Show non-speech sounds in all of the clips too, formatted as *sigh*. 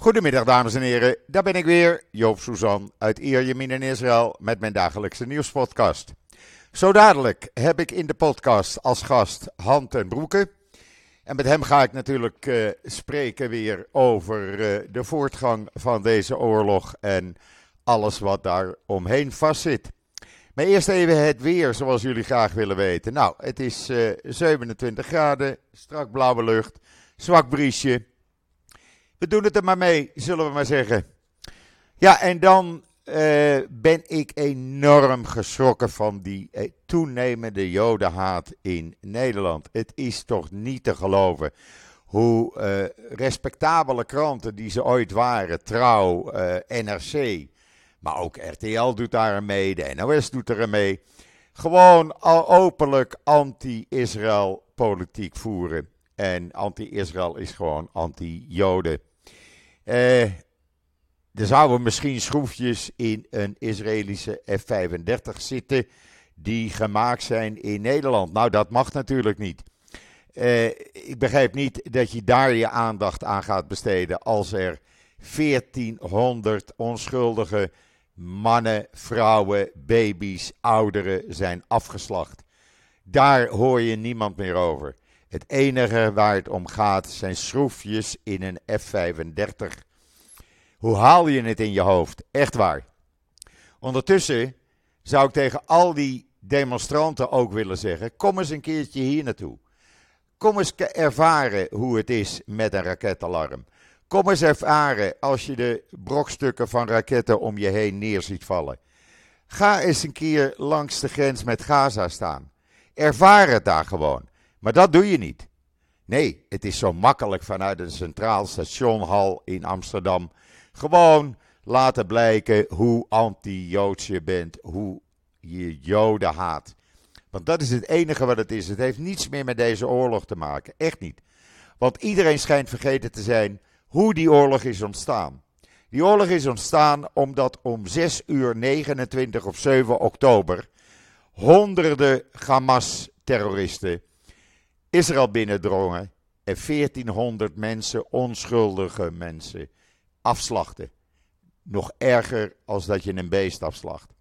Goedemiddag dames en heren, daar ben ik weer, Joop Suzan uit Ierjemien in Israël met mijn dagelijkse nieuwspodcast. Zo dadelijk heb ik in de podcast als gast Han ten Broeke. En met hem ga ik natuurlijk uh, spreken weer over uh, de voortgang van deze oorlog en alles wat daar omheen vastzit. Maar eerst even het weer, zoals jullie graag willen weten. Nou, het is uh, 27 graden, strak blauwe lucht, zwak briesje. We doen het er maar mee, zullen we maar zeggen. Ja, en dan uh, ben ik enorm geschrokken van die uh, toenemende jodenhaat in Nederland. Het is toch niet te geloven hoe uh, respectabele kranten die ze ooit waren, Trouw, NRC, maar ook RTL doet daar aan mee, de NOS doet er aan mee, gewoon al openlijk anti-Israël politiek voeren. En anti-Israël is gewoon anti-Joden. Uh, er zouden misschien schroefjes in een Israëlische F-35 zitten die gemaakt zijn in Nederland. Nou, dat mag natuurlijk niet. Uh, ik begrijp niet dat je daar je aandacht aan gaat besteden als er 1400 onschuldige mannen, vrouwen, baby's, ouderen zijn afgeslacht. Daar hoor je niemand meer over. Het enige waar het om gaat zijn schroefjes in een F-35. Hoe haal je het in je hoofd? Echt waar. Ondertussen zou ik tegen al die demonstranten ook willen zeggen: kom eens een keertje hier naartoe. Kom eens ervaren hoe het is met een raketalarm. Kom eens ervaren als je de brokstukken van raketten om je heen neer ziet vallen. Ga eens een keer langs de grens met Gaza staan. Ervaar het daar gewoon. Maar dat doe je niet. Nee, het is zo makkelijk vanuit een centraal stationhal in Amsterdam. Gewoon laten blijken hoe anti-Joods je bent, hoe je Joden haat. Want dat is het enige wat het is. Het heeft niets meer met deze oorlog te maken. Echt niet. Want iedereen schijnt vergeten te zijn hoe die oorlog is ontstaan. Die oorlog is ontstaan omdat om 6 uur 29 of 7 oktober honderden Hamas-terroristen Israël binnendrongen en 1400 mensen, onschuldige mensen, afslachten. Nog erger als dat je een beest afslacht.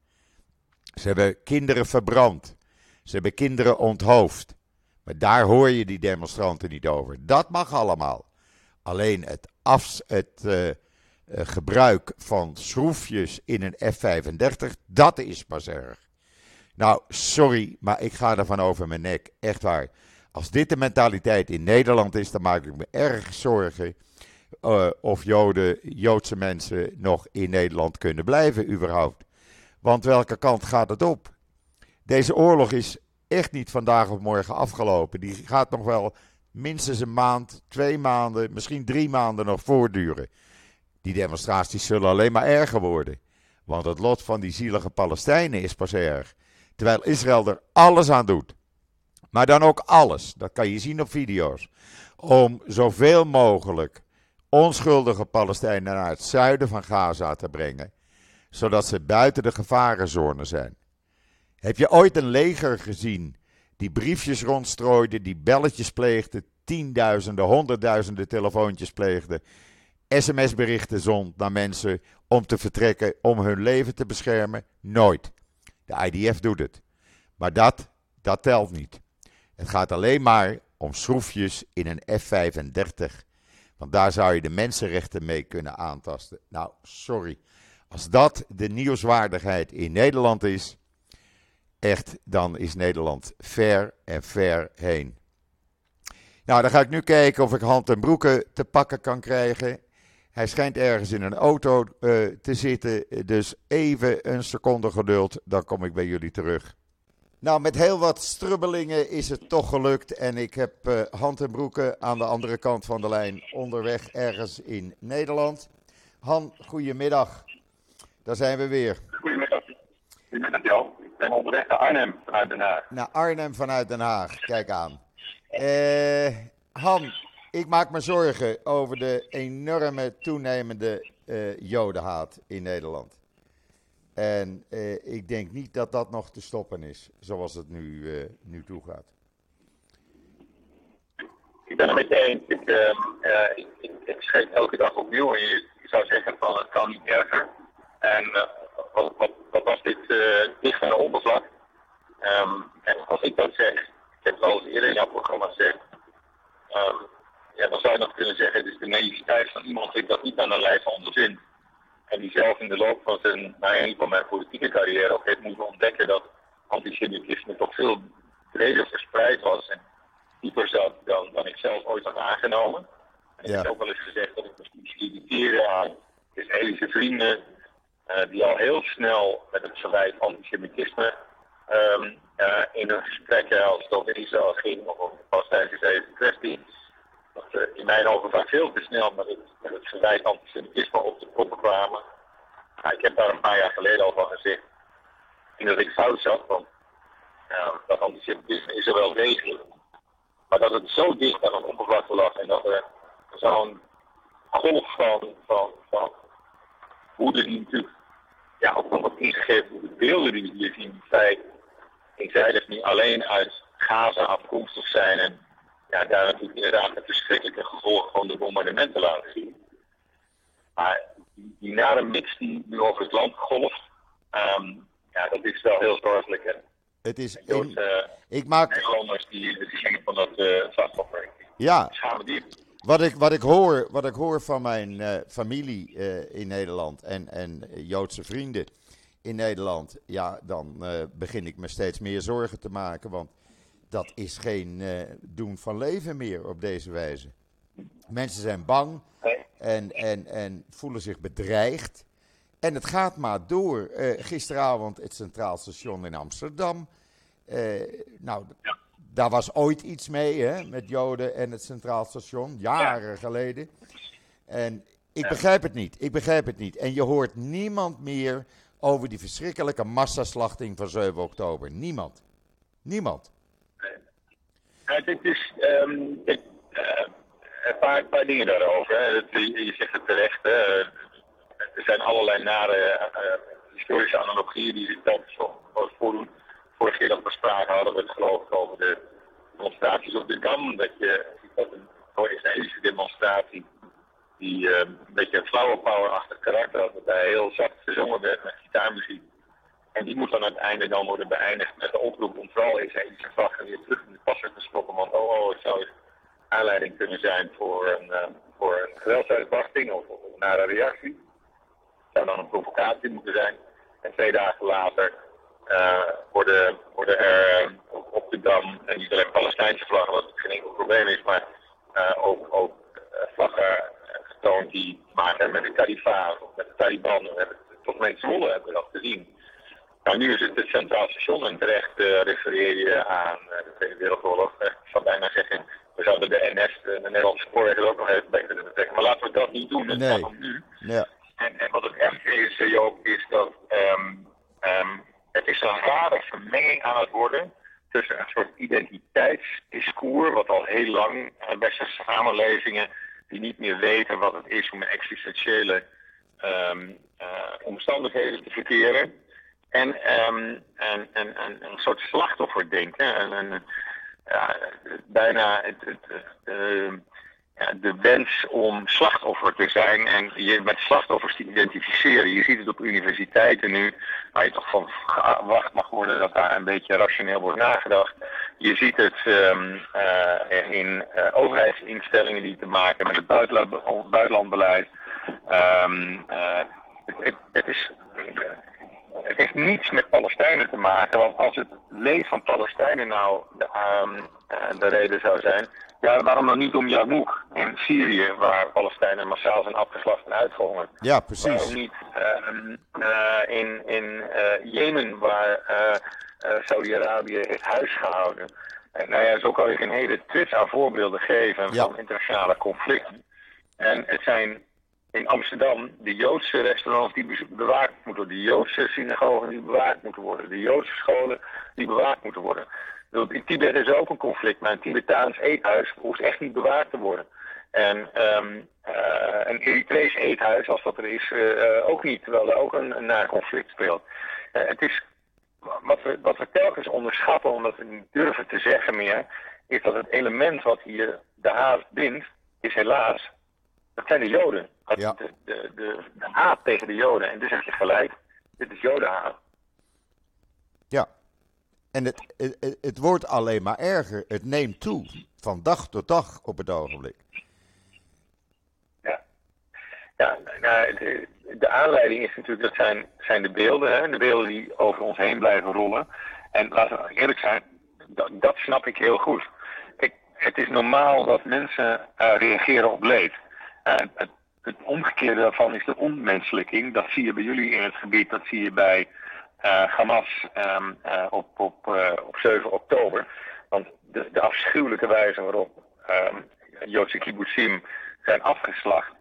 Ze hebben kinderen verbrand. Ze hebben kinderen onthoofd. Maar daar hoor je die demonstranten niet over. Dat mag allemaal. Alleen het, af, het uh, uh, gebruik van schroefjes in een F-35, dat is pas erg. Nou, sorry, maar ik ga ervan over mijn nek. Echt waar. Als dit de mentaliteit in Nederland is, dan maak ik me erg zorgen uh, of Joden, Joodse mensen nog in Nederland kunnen blijven überhaupt. Want welke kant gaat het op? Deze oorlog is echt niet vandaag of morgen afgelopen. Die gaat nog wel minstens een maand, twee maanden, misschien drie maanden nog voortduren. Die demonstraties zullen alleen maar erger worden. Want het lot van die zielige Palestijnen is pas erg. Terwijl Israël er alles aan doet. Maar dan ook alles, dat kan je zien op video's. Om zoveel mogelijk onschuldige Palestijnen naar het zuiden van Gaza te brengen. Zodat ze buiten de gevarenzone zijn. Heb je ooit een leger gezien die briefjes rondstrooide, die belletjes pleegde, tienduizenden, honderdduizenden telefoontjes pleegde, sms-berichten zond naar mensen om te vertrekken, om hun leven te beschermen? Nooit. De IDF doet het. Maar dat, dat telt niet. Het gaat alleen maar om schroefjes in een F-35. Want daar zou je de mensenrechten mee kunnen aantasten. Nou, sorry. Als dat de nieuwswaardigheid in Nederland is, echt, dan is Nederland ver en ver heen. Nou, dan ga ik nu kijken of ik Hand en Broeken te pakken kan krijgen. Hij schijnt ergens in een auto uh, te zitten, dus even een seconde geduld, dan kom ik bij jullie terug. Nou, met heel wat strubbelingen is het toch gelukt en ik heb uh, Hand en Broeken aan de andere kant van de lijn onderweg ergens in Nederland. Han, goedemiddag. Daar zijn we weer. Goedemiddag. Jo. Ik ben onderweg naar Arnhem vanuit Den Haag. Naar Arnhem vanuit Den Haag, kijk aan. Uh, Han, ik maak me zorgen over de enorme toenemende uh, jodenhaat in Nederland. En uh, ik denk niet dat dat nog te stoppen is, zoals het nu, uh, nu toegaat. ik ben het met eens. Ik, uh, ik, ik, elke dag opnieuw en je, zou zeggen van het kan niet erger. En wat, was dit dicht aan de oppervlak? Um, en als ik dat zeg, ik heb wel eens eerder in jouw programma gezegd, um, ja, dan zou je nog kunnen zeggen, het is de naïviteit van iemand die dat niet aan de lijf ondervindt. En die zelf in de loop van zijn, nou ja, van mijn politieke carrière ook heeft moeten ontdekken dat antisemitisme toch veel breder verspreid was en dieper zat dan, dan ik zelf ooit had aangenomen. En ik heb ook wel eens gezegd dat ik me irriteerde aan Israëlische vrienden uh, die al heel snel met het verwijt antisemitisme um, uh, in hun gesprekken als het over Israël ging of over de Palestijnse kwestie, dat uh, in mijn ogen vaak veel te snel met het, met het verwijt antisemitisme op de proppen kwamen. ik heb daar een paar jaar geleden al van gezegd en dat ik fout zat, want dat antisemitisme is er wel degelijk. Maar dat het zo dicht aan het oppervlakte lag en dat er zo'n golf van, van, van woede die natuurlijk ja, ook nog wat ingegeven de beelden die we hier zien, die feit eenzijdig niet alleen uit Gaza afkomstig zijn en ja, daar natuurlijk inderdaad het verschrikkelijke gevolg van de bombardementen laten zien. Maar die, die nare mix die nu over het land golft, um, ja, dat is wel heel zorgelijk. Het is. In, uh, ik maak. Nederlanders die, die van dat uh, slachtoffer. Ja. Wat ik, wat, ik hoor, wat ik hoor van mijn uh, familie in Nederland en, en Joodse vrienden in Nederland, ja, dan begin ik me steeds meer zorgen te maken. Want dat is geen doen van leven meer op deze wijze. Mensen zijn bang en, en, en voelen zich bedreigd. En het gaat maar door. Uh, gisteravond het Centraal Station in Amsterdam. Uh, nou, ja. daar was ooit iets mee hè, met Joden en het Centraal Station, jaren ja. geleden. En ik ja. begrijp het niet. Ik begrijp het niet. En je hoort niemand meer over die verschrikkelijke massaslachting van 7 oktober. Niemand. Niemand. Dit is um, een paar, dingen daarover. Hè. Je zegt het terecht. Hè er zijn allerlei nare uh, historische analogieën die zich telkens voordoen. Vorige keer dat we spraken hadden we het geloof ik over de demonstraties op de Dam. Dat je dat een Israëlische demonstratie die een beetje een flower power-achtig karakter had. Waarbij heel zacht gezongen werd met gitaarmuziek. En die moet dan het einde dan worden beëindigd met de oproep om vooral Israëlische vlaggen weer terug in de passen te stoppen. Want oh, oh, het zou aanleiding kunnen zijn voor een, uh, voor een geweldsuitbarsting of, of een nare reactie zou dan een provocatie moeten zijn. En twee dagen later uh, worden, er uh, op de Dam, en niet alleen Palestijnse vlaggen, wat geen enkel probleem is, maar ook, ook vlaggen getoond die maken met de Taliban of met de Taliban. We hebben het tot Zwolle hebben we dat gezien. Nou, nu is het het Centraal Station en terecht refereer je aan de Tweede Wereldoorlog. Ik zou bijna zeggen, we zouden de NS, de Nederlandse spoorwegen, er ook nog even bij kunnen betrekken. Maar laten we dat niet doen. Het nee. gaat nu. Ja. En, en wat het echt is, Joop, is dat um, um, het is een rare vermenging aan het worden tussen een soort identiteitsdiscours, wat al heel lang westerse samenlevingen die niet meer weten wat het is om in existentiële um, uh, omstandigheden te verkeren. En, en, en, en, een soort slachtofferdenken. En, en, ja, bijna het, het, het, ja, de wens om slachtoffer te zijn en je met slachtoffers te identificeren. Je ziet het op universiteiten nu, waar je toch van gewacht mag worden dat daar een beetje rationeel wordt nagedacht. Je ziet het um, uh, in uh, overheidsinstellingen die te maken met het buitenland, buitenlandbeleid. Um, het, het, is, het heeft niets met Palestijnen te maken, want als het leed van Palestijnen nou de, um, de reden zou zijn, ja, waarom dan niet om Yarmouk in Syrië, waar Palestijnen massaal zijn afgeslacht en uitgehongerd? Ja, precies. Waarom niet uh, uh, in, in uh, Jemen, waar Saudi-Arabië heeft huis gehouden? En nou ja, zo kan ik een hele twist aan voorbeelden geven Ja. van internationale conflicten. En het zijn in Amsterdam de Joodse restaurants die bewaakt moeten worden, de Joodse synagogen die bewaakt moeten worden, de Joodse scholen die bewaakt moeten worden. In Tibet is ook een conflict, maar een Tibetaans eethuis hoeft echt niet bewaard te worden. En um, een Eritrees eethuis, als dat er is, uh, ook niet, terwijl er ook een, een naar conflict speelt. Het is wat we, wat telkens onderschatten, omdat we niet durven te zeggen meer, is dat het element wat hier de haat bindt, is helaas, dat zijn de Joden. Ja. De, de, de, de haat tegen de Joden. En dus heb je gelijk, dit is Jodenhaat. Ja. En het, het, het wordt alleen maar erger. Het neemt toe. Van dag tot dag op het ogenblik. Ja, ja nou, de, de aanleiding is natuurlijk, dat zijn, zijn de beelden, hè? de beelden die over ons heen blijven rollen. En laten we eerlijk zijn, dat, dat snap ik heel goed. Kijk, het is normaal dat mensen uh, reageren op leed. Het, het, omgekeerde daarvan is de onmenselijking. Dat zie je bij jullie in het gebied, dat zie je bij uh, Hamas um, op, op, op 7 oktober. Want de, de afschuwelijke wijze waarop um, Joodse kibbutzim zijn afgeslacht.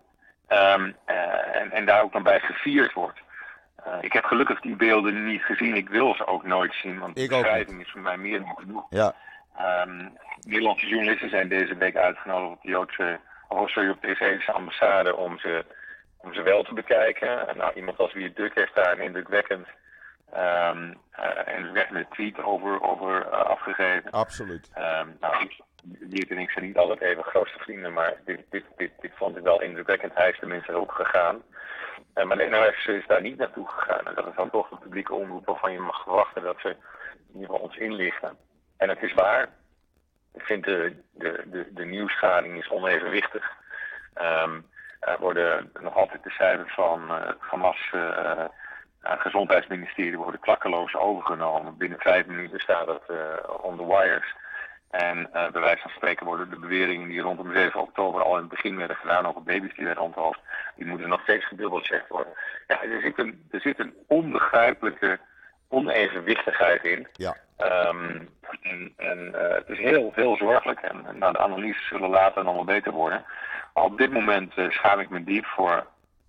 Um, uh, en, en, daar ook dan bij gevierd wordt. Uh, ik heb gelukkig die beelden niet gezien. Ik wil ze ook nooit zien, want de beschrijving is voor mij meer dan genoeg. Ja. Um, Nederlandse journalisten zijn deze week uitgenodigd op de Joodse, of sorry, op de Israëlische ambassade om ze, om ze wel te bekijken. En nou, iemand als wie Duk heeft daar een indrukwekkend um, uh, indrukwekkende tweet over, over uh, afgegeven. Absoluut. Um, nou, en ik zijn niet altijd even grootste vrienden, maar dit, dit, dit, dit vond ik wel indrukwekkend. Hij is tenminste ook gegaan. Uh, maar de NOS is daar niet naartoe gegaan. En dat is dan toch de publieke omroep waarvan je mag verwachten dat ze in ieder geval ons inlichten. En het is waar. Ik vind de, de, de, de nieuwsgading is onevenwichtig. Um, er worden nog altijd de cijfers van uh, Hamas uh, gezondheidsministerie worden klakkeloos overgenomen. Binnen vijf minuten staat het on the wires. En uh, bij wijze van spreken worden de beweringen die rondom 7 oktober al in het begin werden gedaan over baby's die werden onthoofd, die moeten nog steeds gedubbelcheckt worden. Ja, er zit een, er zit een onbegrijpelijke onevenwichtigheid in. Ja. Um, en en uh, het is heel, heel zorgelijk en nou, de analyses zullen later nog wel beter worden. Maar op dit moment uh, schaam ik me diep voor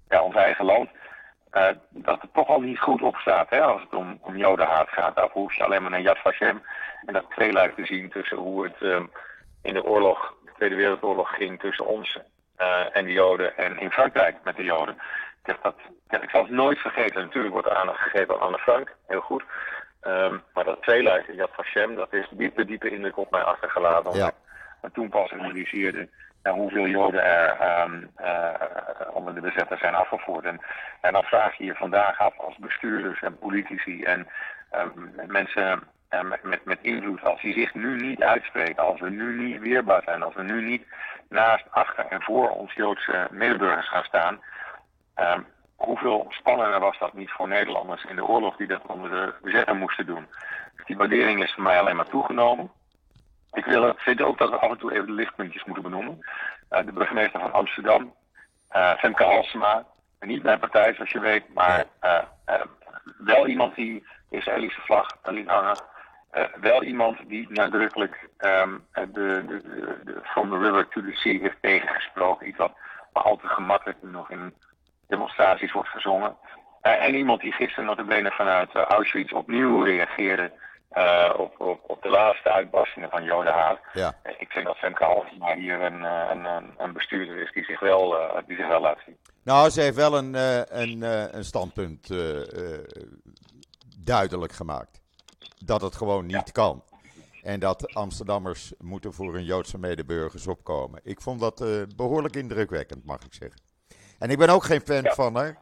ja, ons eigen land. Uh, dat het toch al niet goed op staat hè, als het om, om jodenhaat gaat. Daarvoor hoef je alleen maar naar Yad Vashem en dat tweeluik te zien tussen hoe het um, in de oorlog, de Tweede Wereldoorlog ging tussen ons en de Joden en in Frankrijk met de Joden. Ik, heb dat, ja, ik zal het nooit vergeten. Natuurlijk wordt aandacht gegeven aan Anne Frank, heel goed. Um, maar dat tweeluik in Yad Vashem, dat is diepe, diepe indruk op mij achtergelaten. Ja. Maar toen pas realiseerde ja, hoeveel Joden er um, uh, onder de bezetter zijn afgevoerd. En, en dan vraag je je vandaag af als bestuurders en politici en um, mensen uh, met, met, met invloed, als die zich nu niet uitspreken, als we nu niet weerbaar zijn, als we nu niet naast, achter en voor ons Joodse medeburgers gaan staan, um, hoeveel spannender was dat niet voor Nederlanders in de oorlog die dat onder de bezetter moesten doen. Dus die waardering is voor mij alleen maar toegenomen. Ik wil, vind ook dat we af en toe even de lichtpuntjes moeten benoemen. Uh, de burgemeester van Amsterdam, uh, Femke Halsema, niet mijn partij zoals je weet, maar uh, wel iemand die de Israëlische vlag liet hangen. wel iemand die nadrukkelijk de, de, de, de, From the River to the Sea heeft tegengesproken. Iets wat al te gemakkelijk nog in demonstraties wordt gezongen. en iemand die gisteren nog de benen vanuit Auschwitz opnieuw reageerde uh, op, op, op de laatste uitbarstingen van Jodenhaat. Ja. Ik vind dat Femke Halsema hier een, een, een, bestuurder is die zich wel, uh, die zich wel laat zien. Nou, ze heeft wel een, uh, een, een standpunt duidelijk gemaakt. Dat het gewoon niet ja. kan. En dat Amsterdammers moeten voor hun Joodse medeburgers opkomen. Ik vond dat behoorlijk indrukwekkend, mag ik zeggen. En ik ben ook geen fan ja. van haar.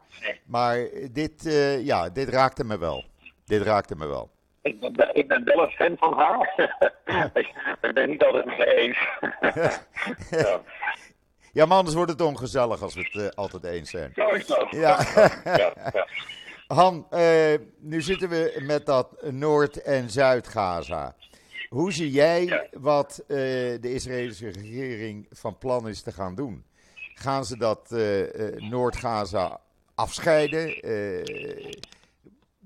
Maar dit, ja, dit raakte me wel. Dit raakte me wel. Ik ben, ik ben wel een fan van haar. *laughs* ik ben niet altijd mee eens. *laughs* ja. ja, maar anders wordt het ongezellig als we het uh, altijd eens zijn. Zo is dat. Ja. ja. Han, uh, nu zitten we met dat Noord- en Zuid-Gaza. Hoe zie jij wat de Israëlische regering van plan is te gaan doen? Gaan ze dat Noord-Gaza afscheiden?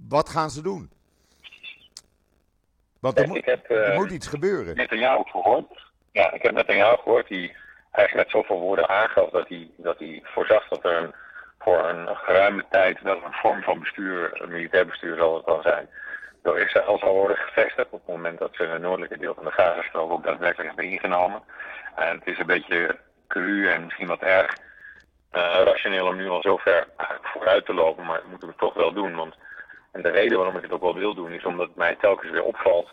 wat gaan ze doen? Want er, moet, ik heb, er eh, moet iets gebeuren. Net aan jou gehoord. Ja, ik heb net aan jou gehoord. Die eigenlijk met zoveel woorden aangaf dat hij, dat hij voorzag dat er een, voor een geruime tijd wel een vorm van bestuur, een militair bestuur zal het wel zijn, door Israël zal worden gevestigd op het moment dat ze een noordelijke deel van de Gazastrook ook daadwerkelijk hebben ingenomen. En het is een beetje cru en misschien wat erg uh, rationeel om nu al zo ver vooruit te lopen, maar dat moeten we toch wel doen. Want En de reden waarom ik het ook wel wil doen, is omdat het mij telkens weer opvalt.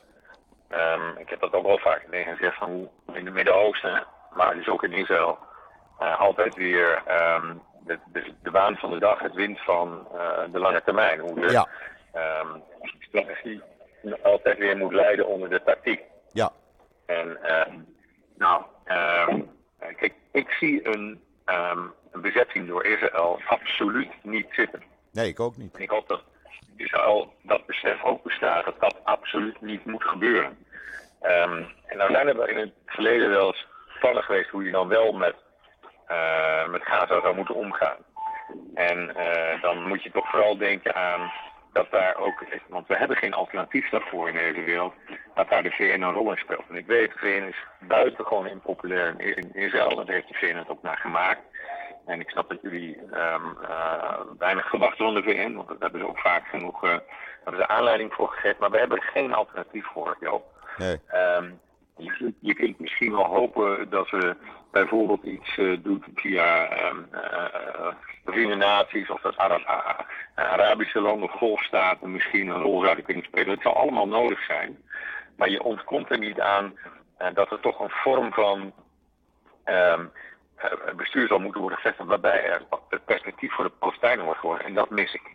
Ehm, ik heb dat ook wel vaak tegen gezegd van hoe in het Midden-Oosten, maar dus ook in Israël, uh, altijd weer ehm, de, de, de, waan van de dag, het wint van uh, de lange termijn. Hoe de Ja. ehm, strategie altijd weer moet leiden onder de tactiek. Ja. En nou, kijk, ik zie een, ehm, een bezetting door Israël absoluut niet zitten. Nee, ik ook niet. En ik hoop dat Israël dat besef ook bestaat, dat dat absoluut niet moet gebeuren. Ehm, en nou zijn er in het verleden wel eens gevallen geweest hoe je dan wel met, eh, met Gaza zou moeten omgaan. En eh, dan moet je toch vooral denken aan dat daar ook, want we hebben geen alternatief daarvoor in deze wereld, dat daar de VN een rol in speelt. En ik weet, de VN is buitengewoon impopulair in Israël, daar heeft de VN het ook naar gemaakt. En ik snap dat jullie um, uh, weinig verwachten van de VN, want daar hebben ze ook vaak genoeg uh, hebben ze aanleiding voor gegeven. Maar we hebben er geen alternatief voor, Joop. Nee. Um, je, kunt misschien wel hopen dat ze bijvoorbeeld iets uh, doet via um, Verenigde Naties of dat Arab, Arabische landen, golfstaten misschien een rol zouden kunnen spelen. Het zal allemaal nodig zijn. Maar je ontkomt er niet aan dat er toch een vorm van bestuur zal moeten worden gevestigd waarbij er het perspectief voor de Palestijnen wordt geworden. En dat mis ik.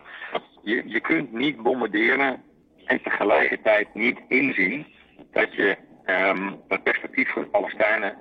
Je, je kunt niet bombarderen en tegelijkertijd niet inzien dat je um, dat perspectief voor de Palestijnen,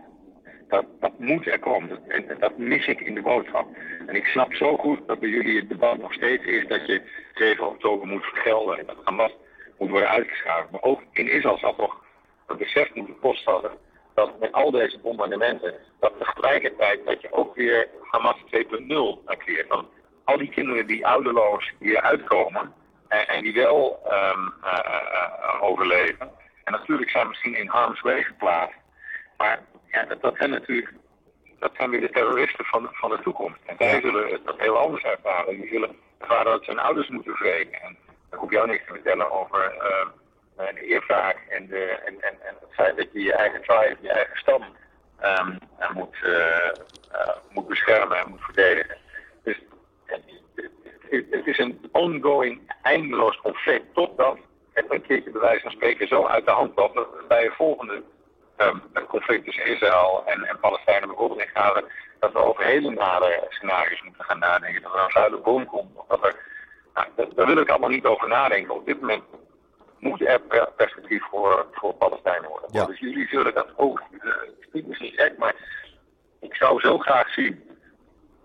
dat, dat moet er komen. Dat, en dat mis ik in de boodschap. En ik snap zo goed dat bij jullie het debat nog steeds is dat je 7 oktober moet vergelden en dat Hamas moet worden uitgeschakeld. Maar ook in Israël zal toch het besef moeten postvallen dat met al deze bombardementen, dat tegelijkertijd dat je ook weer Hamas 2.0 creëert. Want al die kinderen die ouderloos hier uitkomen en, en die wel um, uh, uh, overleven, en natuurlijk zijn misschien in harm's way geplaatst, maar ja, dat, dat zijn natuurlijk dat zijn weer de terroristen van, van de toekomst. En zij zullen dat heel anders ervaren. Die zullen ervaren dat ze hun ouders moeten wreken. En ik hoef jou niks te vertellen over uh, de eervraag en, de, en, en, en het feit dat je je eigen tribe, je eigen stam um, moet, uh, uh, moet beschermen en moet verdedigen. Dus het is een ongoing, eindeloos conflict totdat een keertje bij wijze van spreken zo uit de hand loopt dat bij een volgende um, conflict tussen Israël en, en Palestijnen bijvoorbeeld in Gaza, dat we over hele nare scenario's moeten gaan nadenken. Dat er een zuidelijke bom komt. Of dat er, nou, dat, daar wil ik allemaal niet over nadenken. Op dit moment moet er perspectief voor, voor Palestijnen worden. Ja. Dus jullie zullen dat ook, uh, niet misschien gek, maar ik zou zo graag zien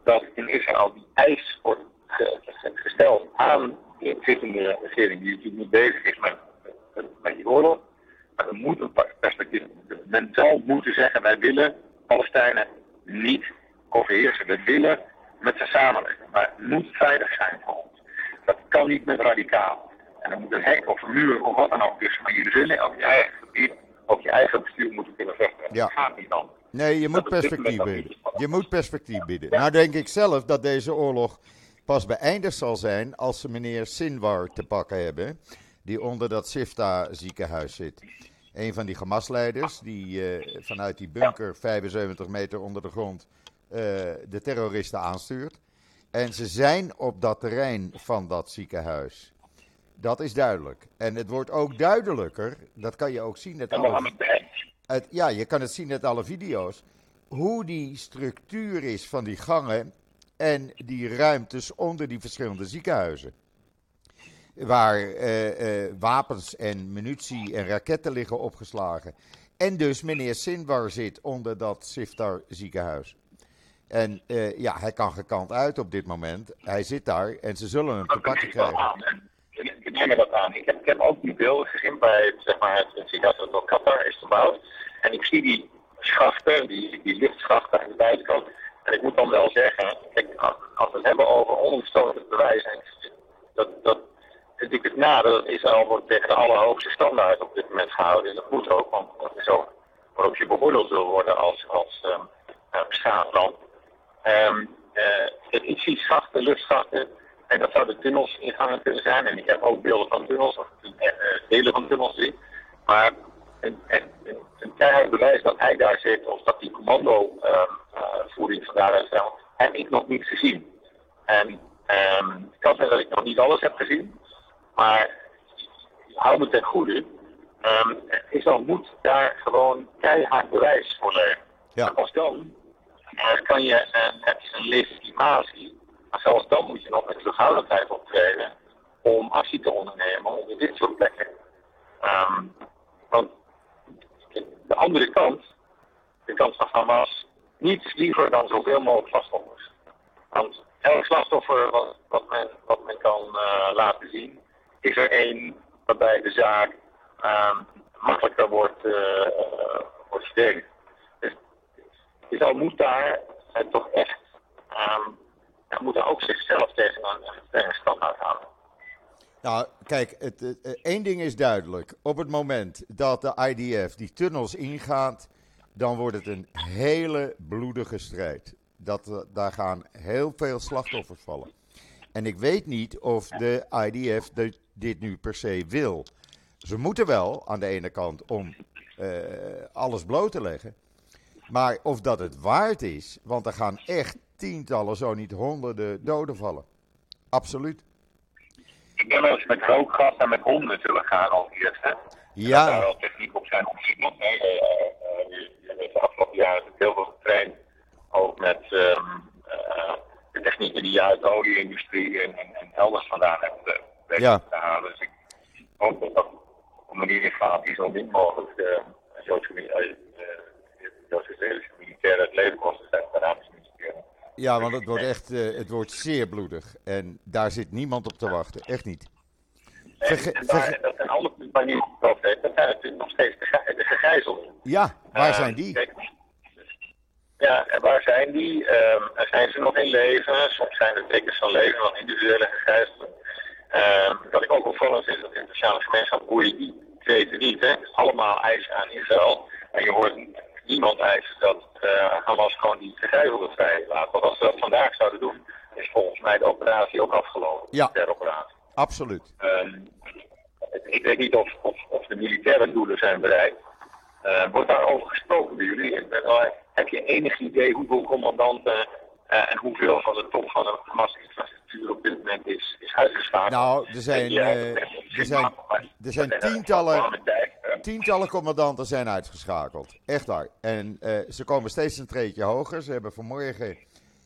dat in Israël die eis wordt gesteld aan de zittende regering, die natuurlijk niet bezig is met, met die oorlog. Maar er moet een perspectief. Men zou moeten zeggen: wij willen Palestijnen niet overheersen. We willen met ze samenleven. Maar het moet veilig zijn voor ons. Dat kan niet met radicaal. En dan moet een hek of een muur of wat dan ook tussen. Maar je zullen op je eigen gebied, op je eigen bestuur moeten kunnen vechten. Ja. Dat gaat niet dan. Nee, je moet perspectief bieden. Je moet perspectief bieden. Nou denk ik zelf dat deze oorlog pas beëindigd zal zijn als ze meneer Sinwar te pakken hebben, die onder dat Sifta ziekenhuis zit. Een van die Hamas-leiders die uh, vanuit die bunker 75 meter onder de grond uh, de terroristen aanstuurt. En ze zijn op dat terrein van dat ziekenhuis. Dat is duidelijk. En het wordt ook duidelijker, dat kan je ook zien uit alle, uit, ja, je kan het zien uit alle video's, hoe die structuur is van die gangen en die ruimtes onder die verschillende ziekenhuizen. Waar uh, uh, wapens en munitie en raketten liggen opgeslagen. En dus meneer Sinwar zit onder dat Siftar ziekenhuis. En uh, ja, hij kan gekant uit op dit moment. Hij zit daar en ze zullen hem te pakken krijgen. Ik neem me dat aan. Ik heb, ik heb ook die beelden gezien bij zeg maar, het ziekenhuis dat door Qatar is gebouwd. En ik zie die schachten, die, die lichtschachten aan de buitenkant. En ik moet dan wel zeggen, als we het hebben over onomstoten bewijs, dat, dat het nadeel dat Israël wordt tegen de allerhoogste standaard op dit moment gehouden. En dat moet ook, want dat is ook waarop je beoordeeld wil worden als, als um, beschaafd land. Um, uh, ik zie schachten, luchtschachten, en dat zouden tunnels ingangen kunnen zijn. En ik heb ook beelden van tunnels, of uh, delen van tunnels zien. Maar een, een, een keihard bewijs dat hij daar zit, of dat die commando-voering uh, van daaruit stelt, heb ik nog niet gezien. En um, het kan zijn dat ik nog niet alles heb gezien. Maar hou me ten goede. Um, Israël moet daar gewoon keihard bewijs voor leggen. Ja. Als dan uh, kan je, uh, heb je een legitimatie. Maar zelfs dan moet je nog met terughoudendheid optreden om actie te ondernemen onder dit soort plekken. Um, want de andere kant, de kant van Hamas, niets liever dan zoveel mogelijk slachtoffers. Want elk slachtoffer wat, wat, men, wat men kan uh, laten zien, is er één waarbij de zaak uh, makkelijker wordt, uh, verdedigd. Dus Israël moet daar toch echt, um, moet daar ook zichzelf tegen een strenge standaard houden. Nou, kijk, het, het, één ding is duidelijk. Op het moment dat de IDF die tunnels ingaat, dan wordt het een hele bloedige strijd. Dat, daar gaan heel veel slachtoffers vallen. En ik weet niet of de IDF dit nu per se wil. Ze moeten wel aan de ene kant om uh, alles bloot te leggen. Maar of dat het waard is, want er gaan echt tientallen, zo niet honderden doden vallen. Absoluut. Ik ben wel eens met rookgas en met honden zullen gaan al eerst. Hè? Ja. Dat daar wel techniek op zijn om iemand. Uh, hebt de afgelopen jaren heel veel getraind. Ook met um, uh, de technieken die je uit de olieindustrie en, en, en elders vandaan hebt uh, ja. te halen. Dus ik hoop dat dat op een manier gaat die zo min mogelijk de Joodse, Joodse militairen het leven kosten zijn. Ja, want het wordt echt uh, het wordt zeer bloedig. En daar zit niemand op te wachten. Echt niet. Verge en waar, dat zijn alle manieren dat zijn natuurlijk nog steeds de, de gegijzelden. Ja, waar uh, zijn die? Ja, en waar zijn die? Um, zijn ze nog in leven? Soms zijn er tekens van leven van individuele gegijzelden. Um, wat ik ook opvallend is dat in de sociale gemeenschap je die weten niet. Hè? Allemaal eisen aan Israël. En je hoort niemand eisen dat uh, Hamas gewoon die gegijzelden vrij laat. Want als ze dat vandaag zouden doen, is volgens mij de operatie ook afgelopen. Ja, de operatie. absoluut. Um, ik weet niet of, of, of, de militaire doelen zijn bereikt. Uh, wordt daarover gesproken bij jullie? Heb je enig idee hoeveel commandanten uh, en hoeveel van de top van de Hamas-infrastructuur op dit moment is, is uitgeschakeld? Nou, er zijn, er zijn, er zijn tientallen, tientallen commandanten zijn uitgeschakeld. Echt waar. En uh, ze komen steeds een treetje hoger. Ze hebben vanmorgen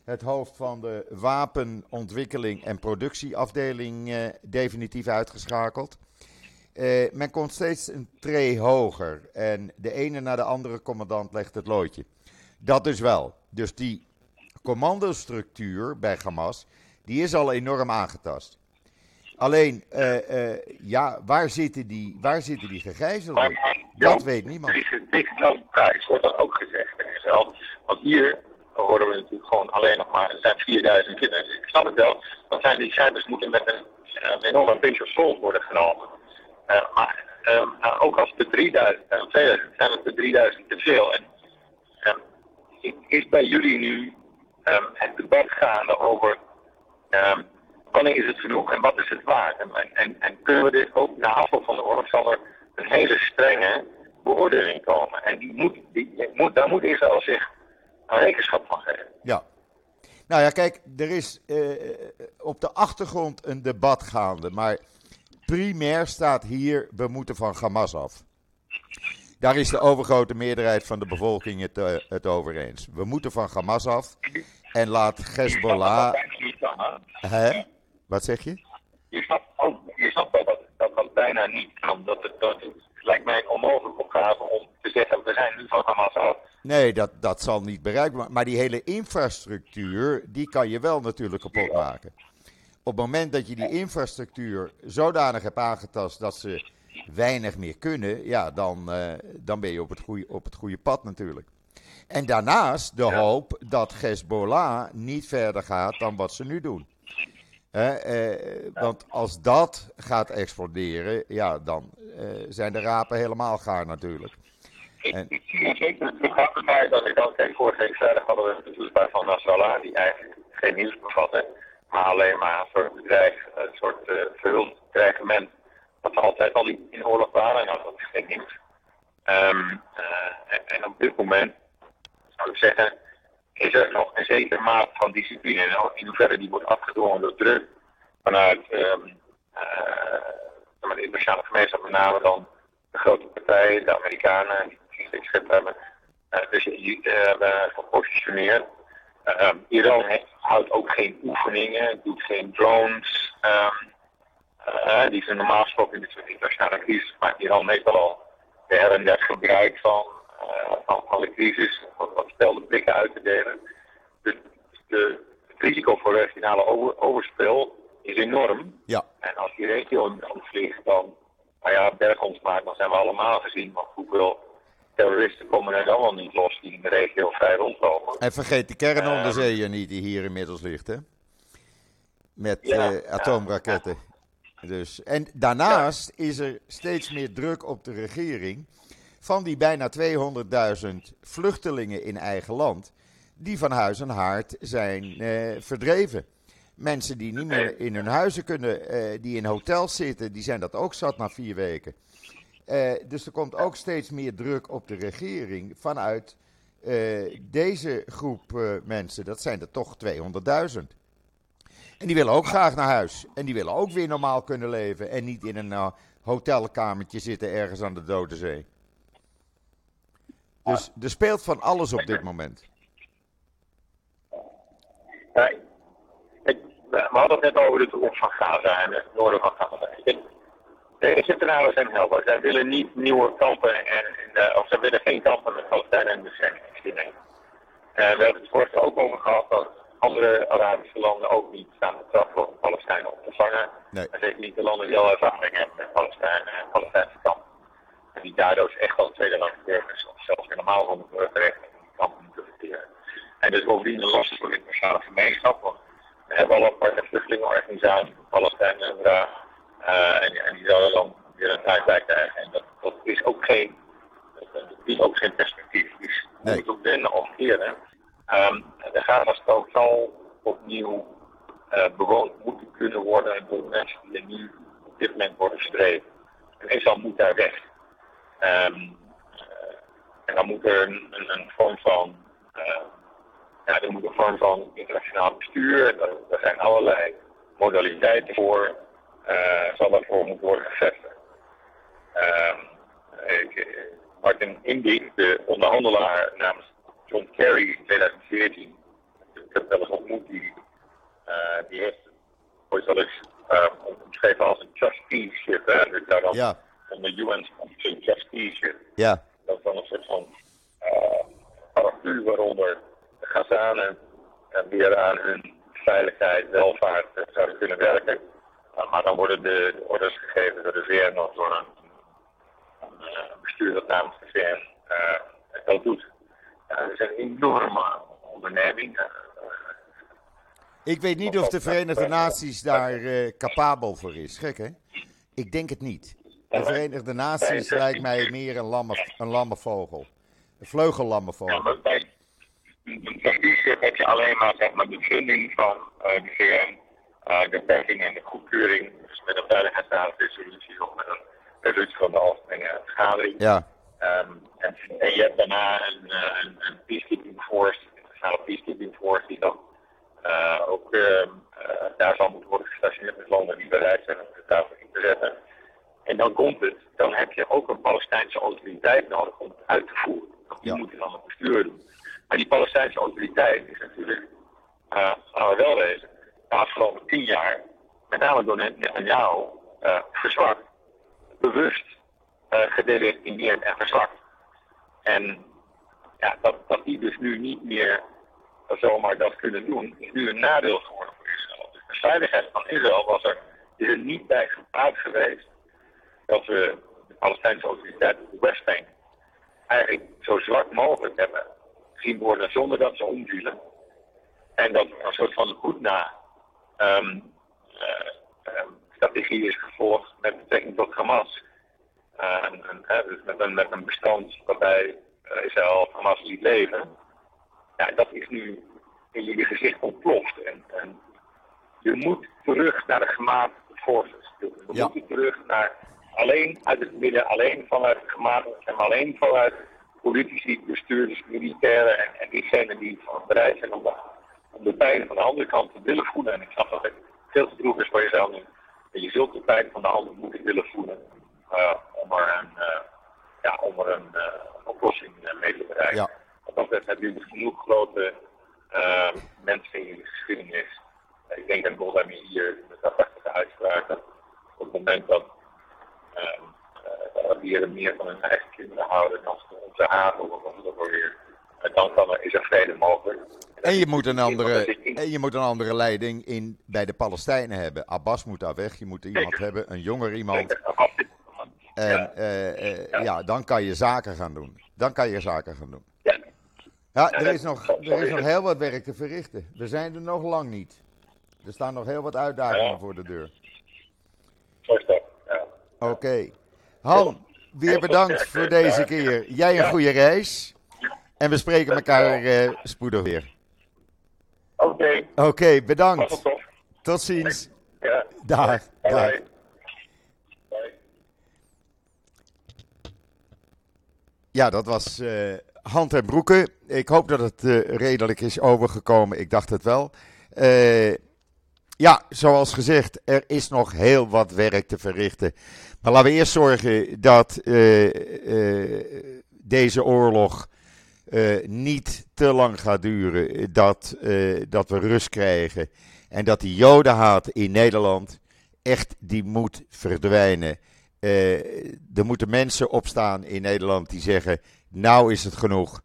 het hoofd van de wapenontwikkeling en productieafdeling uh, definitief uitgeschakeld. Uh, men komt steeds een tree hoger. En de ene na de andere commandant legt het loodje. Dat dus wel. Dus die commandostructuur bij Hamas, die is al enorm aangetast. Alleen, uh, uh, ja, waar zitten die, waar zitten die gegijzelden? Dat weet niemand. Er is een dikke prijs, wordt dat ook gezegd. Want hier horen we natuurlijk gewoon alleen nog maar, er zijn 4000 kinderen. Ik snap het wel, dan zijn die cijfers moeten met een, een enorme pinch of salt worden genomen. Uh, maar ook als het 3000 zijn, 2000 zijn het de 3000 te veel. En is bij jullie nu het debat gaande over wanneer is het genoeg en wat is het waard? En, en, en kunnen we dit ook na afloop van de oorlog zal er een hele strenge beoordeling komen. En die moet, die, moet, daar moet Israël zich een rekenschap van geven. Ja. Nou ja, kijk, er is uh, op de achtergrond een debat gaande, maar primair staat hier, we moeten van Hamas af. Daar is de overgrote meerderheid van de bevolking het, uh, het over eens. We moeten van Hamas af en laat Hezbollah... Hè? Wat zeg je? Je snapt, ook, je snapt wel dat, dat dat bijna niet kan. Dat het, dat het lijkt mij een onmogelijke opgave om te zeggen, we zijn nu van Hamas af. Nee, dat, dat zal niet bereikt worden. Maar die hele infrastructuur, die kan je wel natuurlijk kapot maken. Op het moment dat je die infrastructuur zodanig hebt aangetast dat ze weinig meer kunnen, ja, dan, uh, dan ben je op het, goede, op het goede pad natuurlijk. En daarnaast de hoop dat Hezbollah niet verder gaat dan wat ze nu doen. Eh, want als dat gaat exploderen, ja, dan uh, zijn de rapen helemaal gaar natuurlijk. En... Ik zeker terug dat ik kijk, vorige week vrijdag hadden we de toespraak van Nasrallah, die eigenlijk geen nieuws bevatte, maar alleen maar een soort bedrijf, een soort uh, verhuld dreigement, dat altijd al in oorlog waren, nou dat is geen nieuws. Um, uh, en, en op dit moment zou ik zeggen, is er nog een zekere mate van discipline. In hoeverre die wordt afgedwongen door druk vanuit uh, maar, de internationale gemeenschap, met name dan de grote partijen, de Amerikanen, die steeds schip hebben, dus die hebben gepositioneerd. Iran heeft, houdt ook geen oefeningen, doet geen drones. Um, die zijn normaal gesproken in soort internationale crisis, maar Iran heeft al de her en der gebruik van, van, van de crisis, wat, wat stelde blikken uit te delen. Dus de, het risico voor regionale over, overspel is enorm. Ja. En als die regio vliegt, dan, nou ja, bergontmaak, dan zijn we allemaal gezien. Want hoeveel terroristen komen er dan wel niet los die in de regio vrij rondlopen. En vergeet de kernonderzeeër niet die hier inmiddels ligt, hè? Met ja, uh, atoomraketten. Ja. Dus, en daarnaast is er steeds meer druk op de regering van die bijna 200.000 vluchtelingen in eigen land die van huis en haard zijn uh, verdreven. Mensen die niet meer in hun huizen kunnen, uh, die in hotels zitten, die zijn dat ook zat na vier weken. Uh, dus er komt ook steeds meer druk op de regering vanuit deze groep mensen. Dat zijn er toch 200.000. En die willen ook graag naar huis. En die willen ook weer normaal kunnen leven. En niet in een hotelkamertje zitten ergens aan de Dode Zee. Dus er speelt van alles op dit moment. Nee. We hadden het net over de toekomst van Gaza en het noorden van Gaza. De Egyptenaren zijn helder. Zij willen niet nieuwe kampen, en, en of zij willen geen kampen met Palestijnen en bezettingsdiensten. En we hebben het vorige ook over gehad dat andere Arabische landen ook niet staan te trappen om Palestijnen op te vangen. Nee. En zeker niet de landen die al ervaring hebben met Palestijnen en Palestijnse kampen. Die daardoor dus echt al tweede land burgers of zelfs helemaal van de in die kampen moeten verteren. En dus bovendien een lastig voor de internationale gemeenschap. Want we hebben al een aparte vluchtelingenorganisatie voor Palestijn en uh, en, en die zouden dan weer een tijd bij krijgen. En dat, dat is ook geen, dat biedt ook geen perspectief. Dus we Nee. moeten ook wennen of keren. Um, de Gazastrook zal opnieuw uh, bewoond moeten kunnen worden door mensen die er nu op dit moment worden verdreven. En Israël moet daar weg. Um, en dan moet er een, vorm van uh, ja, er moet een vorm van internationaal bestuur. Er, zijn allerlei modaliteiten voor. Uh, zal daarvoor moeten worden gevestigd. Uh, ik, Martin Indy, de onderhandelaar namens John Kerry in 2014, ik heb wel eens ontmoet, die, uh, die heeft ooit wel eens omschreven als een trusteeship. Hè? Dus daar. Van de UN een trusteeship. Ja, Dat is dan een soort van paraplu waaronder de Gazanen weer aan hun veiligheid, welvaart eh, zouden kunnen werken. Uh, maar dan worden de, de, orders gegeven door de VN of door een, bestuur dat namens de VN dat doet. dat is een enorme onderneming. ik weet niet of de Verenigde Naties daar uh, capabel voor is. Gek hè? Ik denk het niet. De Verenigde Naties lijkt mij meer een lamme, een lamme vogel. Een vleugellammevogel. Ja, maar bij trusteeship heb je alleen maar, zeg maar de funding van uh, de VN, uh, de beperking en de goedkeuring, dus met een veiligheidsraadsresolutie of met een resolutie van de algemene vergadering. Ja. Um, en, en, je hebt daarna een, een, een peacekeeping force, een internationale peacekeeping force, die dan uh, ook uh, daar zal moeten worden gestationeerd met landen die bereid zijn om de tafel in te zetten. En dan komt het, dan heb je ook een Palestijnse autoriteit nodig om het uit te voeren. Die Ja. moet dan het bestuur doen. Maar die Palestijnse autoriteit is natuurlijk, uh, laten we wel wezen, de afgelopen tien jaar, met name door Netanyahu, uh, verzwakt. Bewust uh, en verzwakt. En ja, dat, dat die dus nu niet meer zomaar dat kunnen doen, is nu een nadeel geworden voor Israël. Dus de veiligheid van Israël was er, is er niet bij gepraat geweest dat we de Palestijnse autoriteit de Westbank eigenlijk zo zwak mogelijk hebben gezien worden zonder dat ze omvielen. En dat er een soort van goed na um, uh, um, strategie is gevolgd met betrekking tot Hamas. Uh, en, dus met een, met een bestand waarbij Israël Hamas liet leven. Ja, dat is nu in je gezicht ontploft. En, en je moet terug naar de gematigde forces. Je Ja. moet terug naar alleen uit het midden, alleen vanuit het gematigde en alleen vanuit politici, bestuurders, militairen en, en diegenen die van bereid zijn om de, om de pijn van de andere kant te willen voelen. En ik snap dat het veel te droeg is voor jezelf nu. je zult de pijn van de ander moeten willen voelen om er een, ja, om er een oplossing mee te bereiken. Ja. Wat dat betreft hebben jullie genoeg grote mensen in de geschiedenis. ik denk aan Goldhammer hier met de prachtige uitspraken. Op het moment dat dieren meer van hun eigen kinderen houden dan onze haven of wat weer. En dan kan er, is er vrede mogelijk. En je, moet een andere, en je moet een andere leiding in, bij de Palestijnen hebben. Abbas moet daar weg. Je moet iemand hebben, een jonger iemand. En uh, uh, ja. dan kan je zaken gaan doen. Dan kan je zaken gaan doen. Ja, ja er, is nog, er is nog heel wat werk te verrichten. We zijn er nog lang niet. Er staan nog heel wat uitdagingen voor de deur. Zo Oké. Han, weer bedankt voor deze keer. Jij een goede reis. En we spreken elkaar uh, spoedig weer. Oké. Oké, bedankt. Tot ziens. Ja. Dag. Dag. Ja, dat was uh, Hand en Broeken. Ik hoop dat het uh, redelijk is overgekomen. Ik dacht het wel. Uh, ja, zoals gezegd, er is nog heel wat werk te verrichten. Maar laten we eerst zorgen dat uh, uh, deze oorlog uh, niet te lang gaat duren. Dat, dat we rust krijgen. En dat die jodenhaat in Nederland echt, die moet verdwijnen. er moeten mensen opstaan in Nederland die zeggen, nou is het genoeg.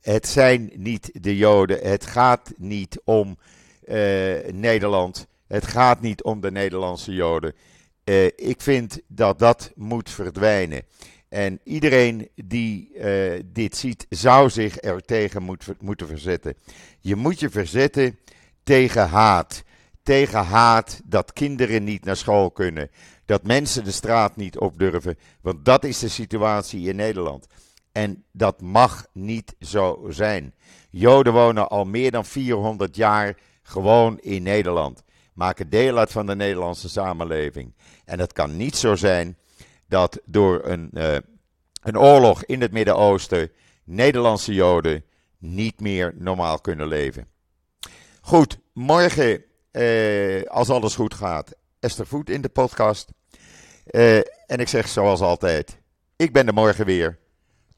het zijn niet de joden, het gaat niet om Nederland. Het gaat niet om de Nederlandse Joden. Uh, ik vind dat dat moet verdwijnen. En iedereen die uh, dit ziet, zou zich er tegen moet, moeten verzetten. Je moet je verzetten tegen haat. Tegen haat dat kinderen niet naar school kunnen. Dat mensen de straat niet op durven. Want dat is de situatie in Nederland. En dat mag niet zo zijn. Joden wonen al meer dan 400 jaar gewoon in Nederland maken deel uit van de Nederlandse samenleving. En het kan niet zo zijn dat door een, uh, een oorlog in het Midden-Oosten Nederlandse Joden niet meer normaal kunnen leven. Goed, morgen, uh, als alles goed gaat, Esther Voet in de podcast. Uh, en ik zeg zoals altijd, ik ben er morgen weer.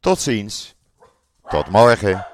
Tot ziens. Tot morgen.